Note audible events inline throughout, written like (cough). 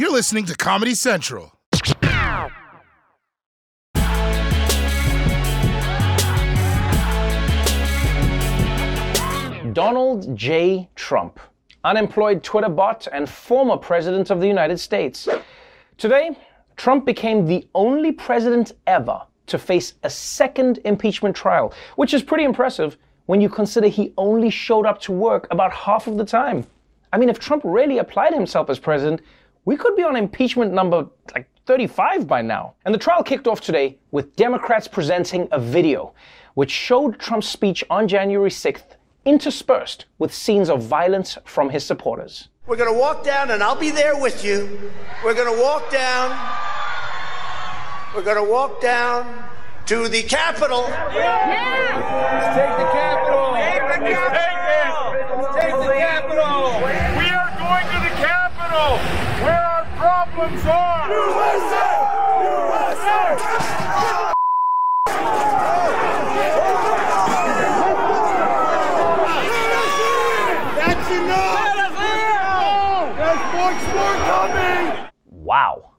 You're listening to Comedy Central. Donald J. Trump, unemployed Twitter bot and former president of the United States. Today, Trump became the only president ever to face a second impeachment trial, which is pretty impressive when you consider he only showed up to work about half of the time. I mean, if Trump really applied himself as president, we could be on impeachment number like 35 by now. And the trial kicked off today with Democrats presenting a video which showed Trump's speech on January 6th interspersed with scenes of violence from his supporters. We're going to walk down, and I'll be there with you. We're going to walk down. We're going to walk down to the Capitol. Let's take the Capitol. Take the Capitol. Let's take the Capitol. We are going to the Capitol, where our problems are. USA! USA! That's enough. There's much more coming. Wow.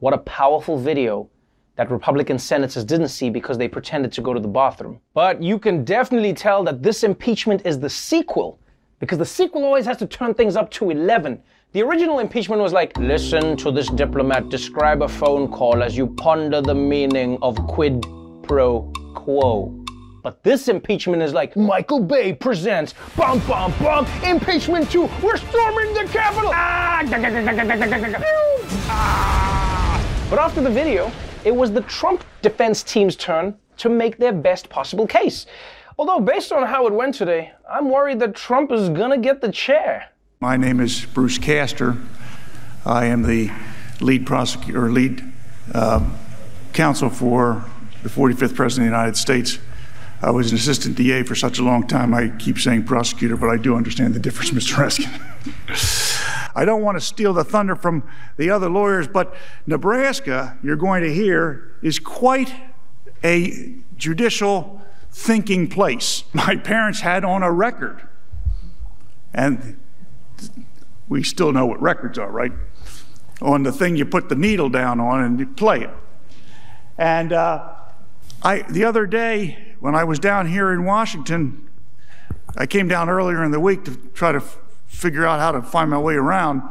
What a powerful video that Republican senators didn't see because they pretended to go to the bathroom. But you can definitely tell that this impeachment is the sequel because the sequel always has to turn things up to 11. The original impeachment was like, listen to this diplomat describe a phone call as you ponder the meaning of quid pro quo. But this impeachment is like Michael Bay presents bum bum bum impeachment 2. We're storming the Capitol. Ah. But after the video, it was the Trump defense team's turn to make their best possible case. Although based on how it went today, I'm worried that Trump is to get the chair. My name is Bruce Castor. I am the lead prosecutor, or lead uh, counsel for the 45th President of the United States. I was an assistant DA for such a long time, I keep saying prosecutor, but I do understand the difference, (laughs) Mr. Raskin. I don't want to steal the thunder from the other lawyers, but Nebraska, you're going to hear, is quite a judicial thinking place. (laughs) My parents had on a record, and we still know what records are, right? On the thing you put the needle down on and you play it. And uh, I, the other day, when I was down here in Washington, I came down earlier in the week to try to f- figure out how to find my way around.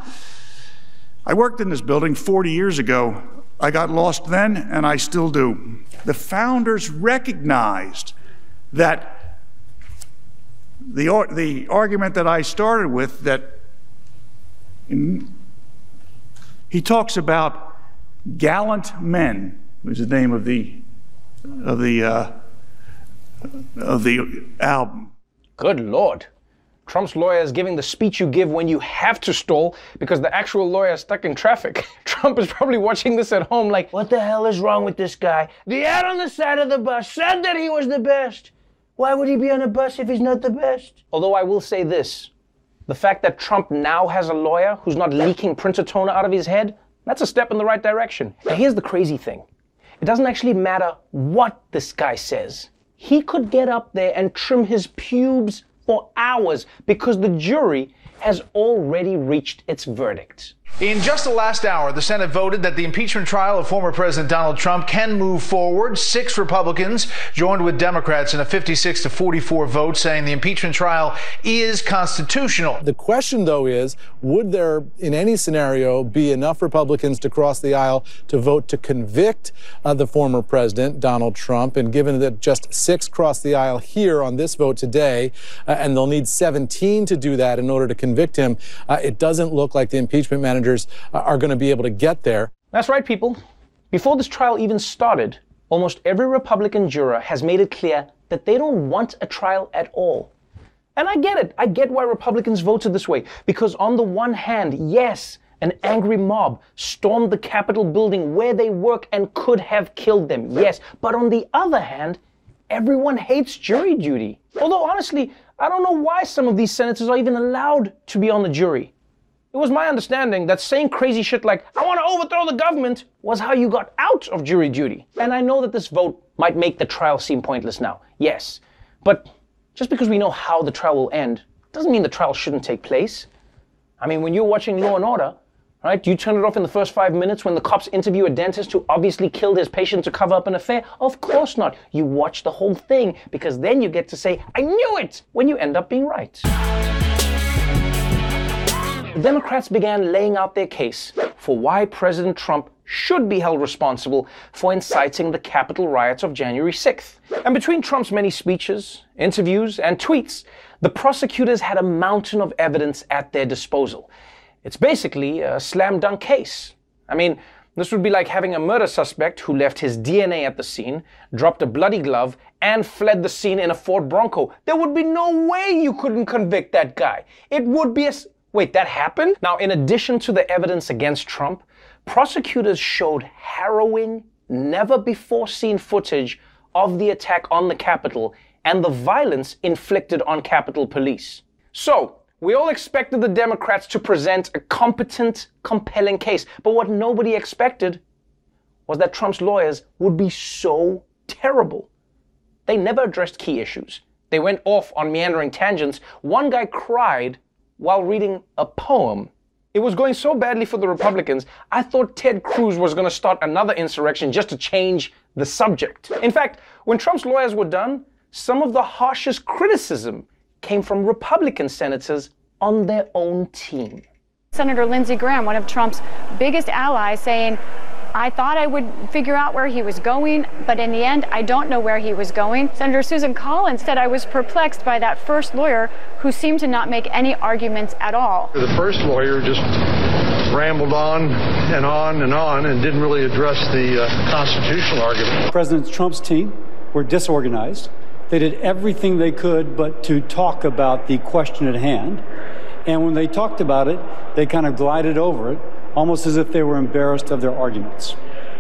I worked in this building 40 years ago. I got lost then, and I still do. The founders recognized that the, the argument that I started with that he talks about gallant men was the name of the of the uh, of the album. Good Lord. Trump's lawyer is giving the speech you give when you have to stall because the actual lawyer is stuck in traffic. (laughs) Trump is probably watching this at home like, what the hell is wrong with this guy? The ad on the side of the bus said that he was the best. Why would he be on a bus if he's not the best? Although I will say this the fact that Trump now has a lawyer who's not leaking printer toner out of his head, that's a step in the right direction. Now, here's the crazy thing it doesn't actually matter what this guy says. He could get up there and trim his pubes for hours because the jury has already reached its verdict. In just the last hour, the Senate voted that the impeachment trial of former President Donald Trump can move forward. Six Republicans joined with Democrats in a 56 to 44 vote saying the impeachment trial is constitutional. The question, though, is would there, in any scenario, be enough Republicans to cross the aisle to vote to convict uh, the former president, Donald Trump? And given that just six crossed the aisle here on this vote today, uh, and they'll need 17 to do that in order to convict him, uh, it doesn't look like the impeachment are going to be able to get there. That's right, people. Before this trial even started, almost every Republican juror has made it clear that they don't want a trial at all. And I get it. I get why Republicans voted this way. Because on the one hand, yes, an angry mob stormed the Capitol building where they work and could have killed them. Yes. But on the other hand, everyone hates jury duty. Although honestly, I don't know why some of these senators are even allowed to be on the jury. It was my understanding that saying crazy shit like, I want to overthrow the government, was how you got out of jury duty. And I know that this vote might make the trial seem pointless now. Yes. But just because we know how the trial will end, doesn't mean the trial shouldn't take place. I mean, when you're watching Law and Order, Right? You turn it off in the first five minutes when the cops interview a dentist who obviously killed his patient to cover up an affair? Of course not. You watch the whole thing because then you get to say, I knew it, when you end up being right. Democrats began laying out their case for why President Trump should be held responsible for inciting the Capitol riots of January 6th. And between Trump's many speeches, interviews, and tweets, the prosecutors had a mountain of evidence at their disposal. It's basically a slam dunk case. I mean, this would be like having a murder suspect who left his DNA at the scene, dropped a bloody glove, and fled the scene in a Ford Bronco. There would be no way you couldn't convict that guy. It would be a. Wait, that happened? Now, in addition to the evidence against Trump, prosecutors showed harrowing, never before seen footage of the attack on the Capitol and the violence inflicted on Capitol Police. So, we all expected the Democrats to present a competent, compelling case, but what nobody expected was that Trump's lawyers would be so terrible. They never addressed key issues. They went off on meandering tangents. One guy cried while reading a poem. It was going so badly for the Republicans, I thought Ted Cruz was going to start another insurrection just to change the subject. In fact, when Trump's lawyers were done, some of the harshest criticism came from Republican senators on their own team. Senator Lindsey Graham, one of Trump's biggest allies, saying, I thought I would figure out where he was going, but in the end, I don't know where he was going. Senator Susan Collins said I was perplexed by that first lawyer who seemed to not make any arguments at all. The first lawyer just rambled on and on and on and didn't really address the uh, constitutional argument. President Trump's team were disorganized. They did everything they could but to talk about the question at hand. And when they talked about it, they kind of glided over it, almost as if they were embarrassed of their arguments.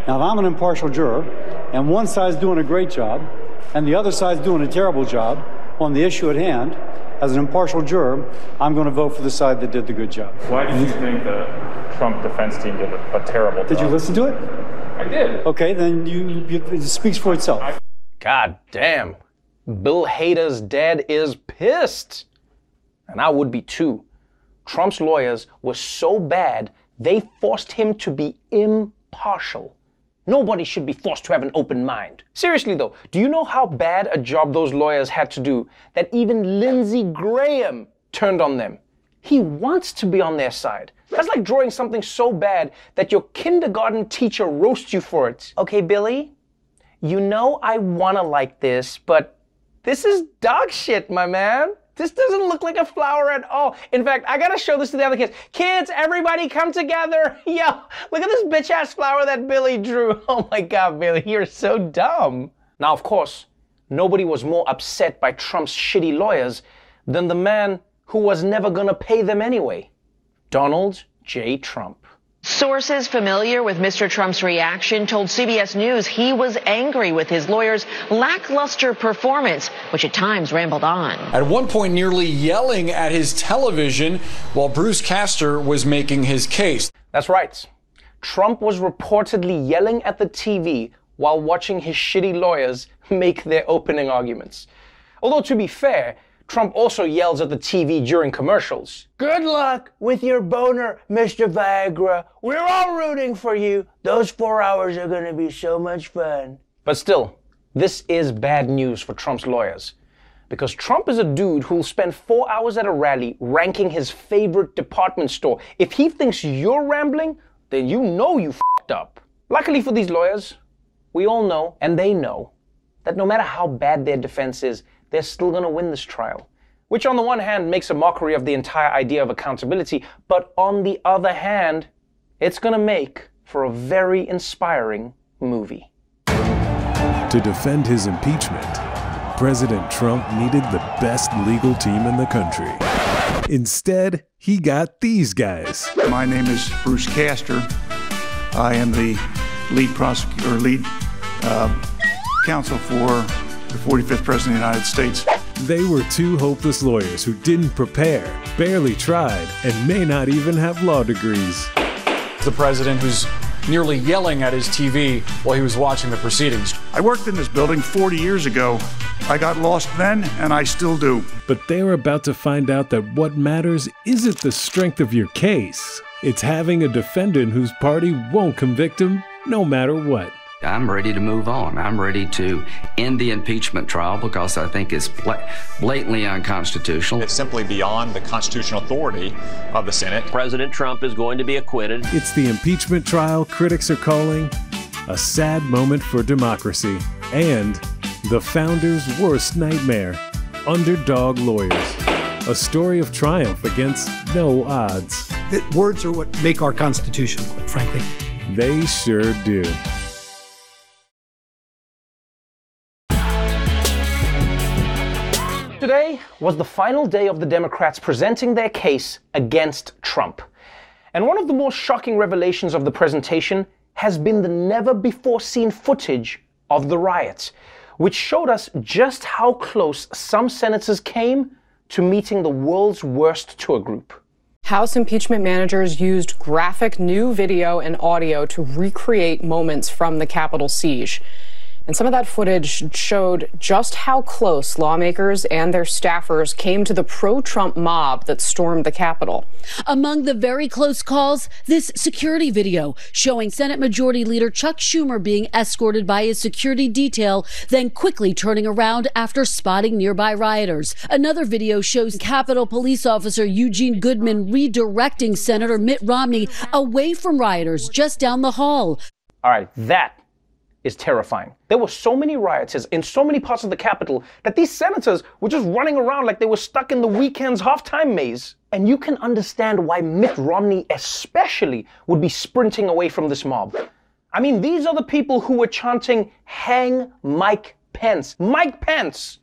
Now, if I'm an impartial juror and one side's doing a great job and the other side's doing a terrible job on the issue at hand, as an impartial juror, I'm going to vote for the side that did the good job. Why do you think the Trump defense team did a, a terrible job? Did you listen to it? I did. Okay, then you, you it speaks for itself. God damn. Bill Hader's dad is pissed. And I would be too. Trump's lawyers were so bad, they forced him to be impartial. Nobody should be forced to have an open mind. Seriously though, do you know how bad a job those lawyers had to do that even Lindsey Graham turned on them? He wants to be on their side. That's like drawing something so bad that your kindergarten teacher roasts you for it. Okay, Billy, you know I wanna like this, but this is dog shit, my man. This doesn't look like a flower at all. In fact, I gotta show this to the other kids. Kids, everybody come together. (laughs) Yo, look at this bitch ass flower that Billy drew. (laughs) Oh my god, Billy, you're so dumb. Now, of course, nobody was more upset by Trump's shitty lawyers than the man who was never gonna pay them anyway Donald J. Trump. Sources familiar with Mr. Trump's reaction told CBS News he was angry with his lawyer's lackluster performance, which at times rambled on. At one point, nearly yelling at his television while Bruce Castor was making his case. That's right. Trump was reportedly yelling at the TV while watching his shitty lawyers (laughs) make their opening arguments. Although, to be fair, Trump also yells at the TV during commercials. Good luck with your boner, Mr. Viagra. We're all rooting for you. Those four hours are going to be so much fun. But still, this is bad news for Trump's lawyers. Because Trump is a dude who'll spend four hours at a rally ranking his favorite department store. If he thinks you're rambling, then you know you fucked up. Luckily for these lawyers, we all know, and they know, that no matter how bad their defense is, they're still going to win this trial. Which, on the one hand, makes a mockery of the entire idea of accountability, but on the other hand, it's going to make for a very inspiring movie. To defend his impeachment, President Trump needed the best legal team in the country. Instead, he got these guys. My name is Bruce Castor. I am the lead prosecutor, lead uh, counsel for the 45th President of the United States. They were two hopeless lawyers who didn't prepare, barely tried, and may not even have law degrees. The president who's nearly yelling at his TV while he was watching the proceedings. I worked in this building 40 years ago. I got lost then, and I still do. But they're about to find out that what matters isn't the strength of your case, It's having a defendant whose party won't convict him no matter what. I'm ready to move on. I'm ready to end the impeachment trial because I think it's blatantly unconstitutional. It's simply beyond the constitutional authority of the Senate. President Trump is going to be acquitted. It's the impeachment trial critics are calling a sad moment for democracy and the founder's worst nightmare underdog lawyers. A story of triumph against no odds. That words are what make our Constitution, frankly. They sure do. Today was the final day of the Democrats presenting their case against Trump. And one of the more shocking revelations of the presentation has been the never before seen footage of the riots, which showed us just how close some senators came to meeting the world's worst tour group. House impeachment managers used graphic new video and audio to recreate moments from the Capitol siege. And some of that footage showed just how close lawmakers and their staffers came to the pro Trump mob that stormed the Capitol. Among the very close calls, this security video showing Senate Majority Leader Chuck Schumer being escorted by his security detail, then quickly turning around after spotting nearby rioters. Another video shows Capitol Police Officer Eugene Goodman redirecting Senator Mitt Romney away from rioters just down the hall. All right, that is terrifying. There were so many rioters in so many parts of the Capitol that these senators were just running around like they were stuck in the Weeknd's halftime maze. And you can understand why Mitt Romney, especially, would be sprinting away from this mob. I mean, these are the people who were chanting, Hang Mike Pence. Mike Pence!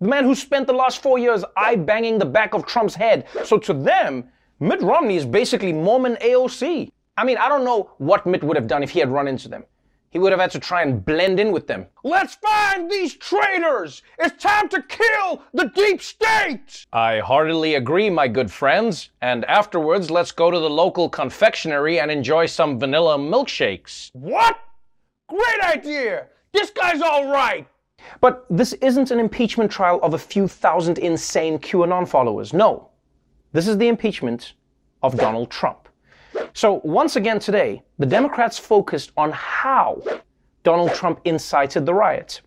The man who spent the last four years eye banging the back of Trump's head. So to them, Mitt Romney is basically Mormon AOC. I mean, I don't know what Mitt would have done if he had run into them. He would have had to try and blend in with them. Let's find these traitors! It's time to kill the deep state! I heartily agree, my good friends. And afterwards, let's go to the local confectionery and enjoy some vanilla milkshakes. What? Great idea! This guy's all right! But this isn't an impeachment trial of a few thousand insane QAnon followers. No. This is the impeachment of Donald Trump. So, once again today, the Democrats focused on how Donald Trump incited the riots.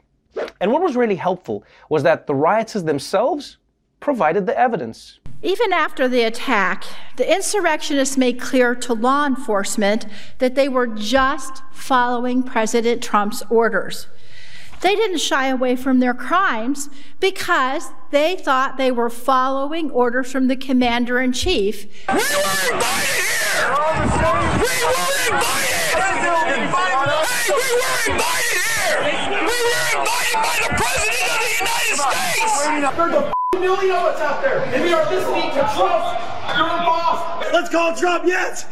And what was really helpful was that the rioters themselves provided the evidence. Even after the attack, the insurrectionists made clear to law enforcement that they were just following President Trump's orders. They didn't shy away from their crimes because they thought they were following orders from the commander in chief. We were invited here! We were invited! Hey, we were invited here! We were invited by the President of the United States! There's a million of us out there, and we are listening to Trump. You're the boss. Let's call Trump, yes!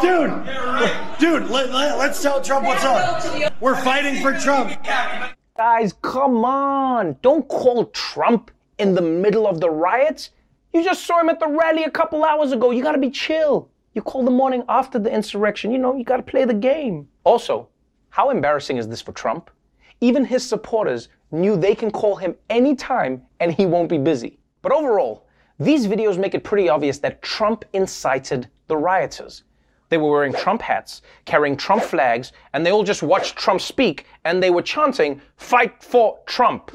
dude, dude, let, let, let's tell Trump what's up. We're fighting for Trump. Guys, come on. Don't call Trump in the middle of the riots. You just saw him at the rally a couple hours ago. You gotta be chill. You call the morning after the insurrection. You know, you gotta play the game. Also, how embarrassing is this for Trump? Even his supporters knew they can call him anytime and he won't be busy. But overall, these videos make it pretty obvious that Trump incited the rioters. They were wearing Trump hats, carrying Trump flags, and they all just watched Trump speak and they were chanting, Fight for Trump.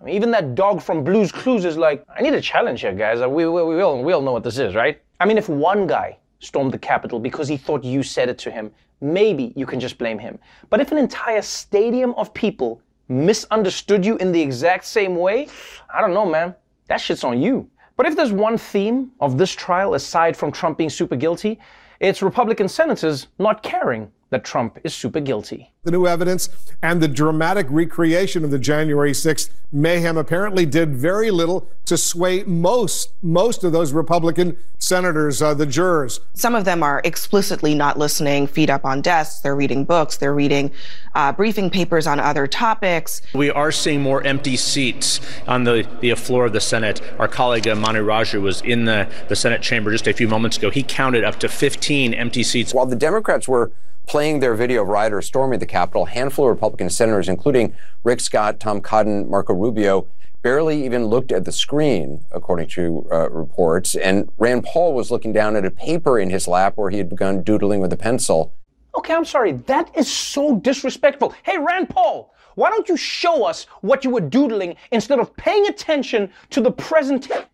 I mean, even that dog from Blues Clues is like, I need a challenge here, guys. We, we, we, all, we all know what this is, right? I mean, if one guy stormed the Capitol because he thought you said it to him, maybe you can just blame him. But if an entire stadium of people misunderstood you in the exact same way, I don't know, man. That shit's on you. But if there's one theme of this trial, aside from Trump being super guilty, it's Republican senators not caring that Trump is super guilty. The new evidence and the dramatic recreation of the January 6th mayhem apparently did very little to sway most most of those Republican senators, uh, the jurors. Some of them are explicitly not listening, feet up on desks. They're reading books. They're reading uh, briefing papers on other topics. We are seeing more empty seats on the, the floor of the Senate. Our colleague uh, Manu Raju was in the, the Senate chamber just a few moments ago. He counted up to 15 empty seats. While the Democrats were playing their video of rioters storming the Capitol. A handful of Republican senators, including Rick Scott, Tom Cotton, Marco Rubio, barely even looked at the screen, according to uh, reports. And Rand Paul was looking down at a paper in his lap where he had begun doodling with a pencil. Okay, I'm sorry. That is so disrespectful. Hey, Rand Paul, why don't you show us what you were doodling instead of paying attention to the present? Oh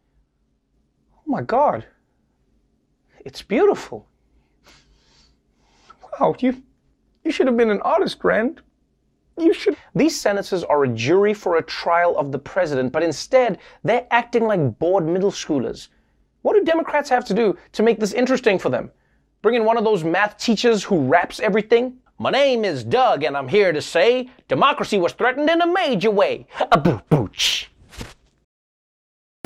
my God. It's beautiful. Wow, you, you should have been an artist, Rand. You should. These senators are a jury for a trial of the president, but instead they're acting like bored middle schoolers. What do Democrats have to do to make this interesting for them? Bring in one of those math teachers who raps everything? My name is Doug, and I'm here to say democracy was threatened in a major way. A boo booch.